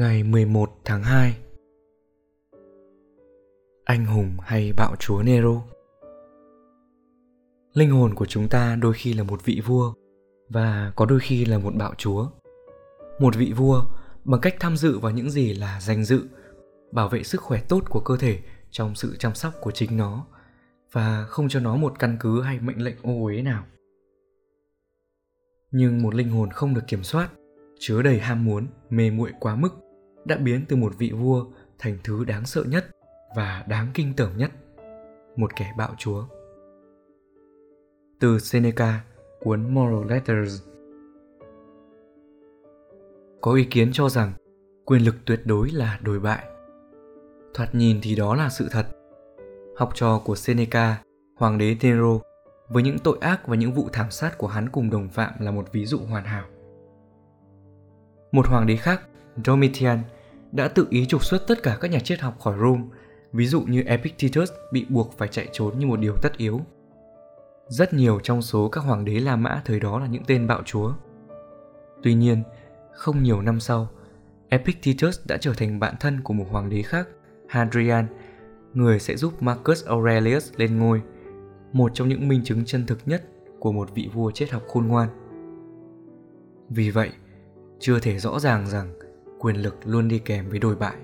Ngày 11 tháng 2 Anh hùng hay bạo chúa Nero Linh hồn của chúng ta đôi khi là một vị vua và có đôi khi là một bạo chúa. Một vị vua bằng cách tham dự vào những gì là danh dự, bảo vệ sức khỏe tốt của cơ thể trong sự chăm sóc của chính nó và không cho nó một căn cứ hay mệnh lệnh ô uế nào. Nhưng một linh hồn không được kiểm soát, chứa đầy ham muốn, mê muội quá mức đã biến từ một vị vua thành thứ đáng sợ nhất và đáng kinh tởm nhất, một kẻ bạo chúa. Từ Seneca, cuốn Moral Letters Có ý kiến cho rằng quyền lực tuyệt đối là đồi bại. Thoạt nhìn thì đó là sự thật. Học trò của Seneca, hoàng đế Nero, với những tội ác và những vụ thảm sát của hắn cùng đồng phạm là một ví dụ hoàn hảo. Một hoàng đế khác, Domitian, đã tự ý trục xuất tất cả các nhà triết học khỏi Rome, ví dụ như Epictetus bị buộc phải chạy trốn như một điều tất yếu. Rất nhiều trong số các hoàng đế La Mã thời đó là những tên bạo chúa. Tuy nhiên, không nhiều năm sau, Epictetus đã trở thành bạn thân của một hoàng đế khác, Hadrian, người sẽ giúp Marcus Aurelius lên ngôi, một trong những minh chứng chân thực nhất của một vị vua triết học khôn ngoan. Vì vậy, chưa thể rõ ràng rằng quyền lực luôn đi kèm với đồi bại.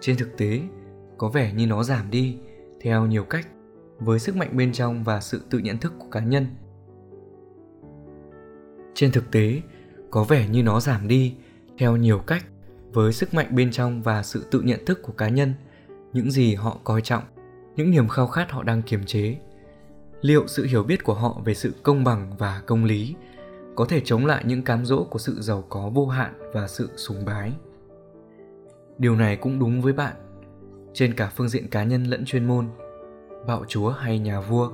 Trên thực tế, có vẻ như nó giảm đi theo nhiều cách với sức mạnh bên trong và sự tự nhận thức của cá nhân. Trên thực tế, có vẻ như nó giảm đi theo nhiều cách với sức mạnh bên trong và sự tự nhận thức của cá nhân, những gì họ coi trọng, những niềm khao khát họ đang kiềm chế. Liệu sự hiểu biết của họ về sự công bằng và công lý có thể chống lại những cám dỗ của sự giàu có vô hạn và sự sùng bái. Điều này cũng đúng với bạn. Trên cả phương diện cá nhân lẫn chuyên môn, bạo chúa hay nhà vua,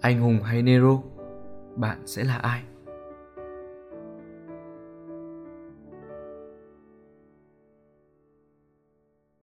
anh hùng hay nero, bạn sẽ là ai?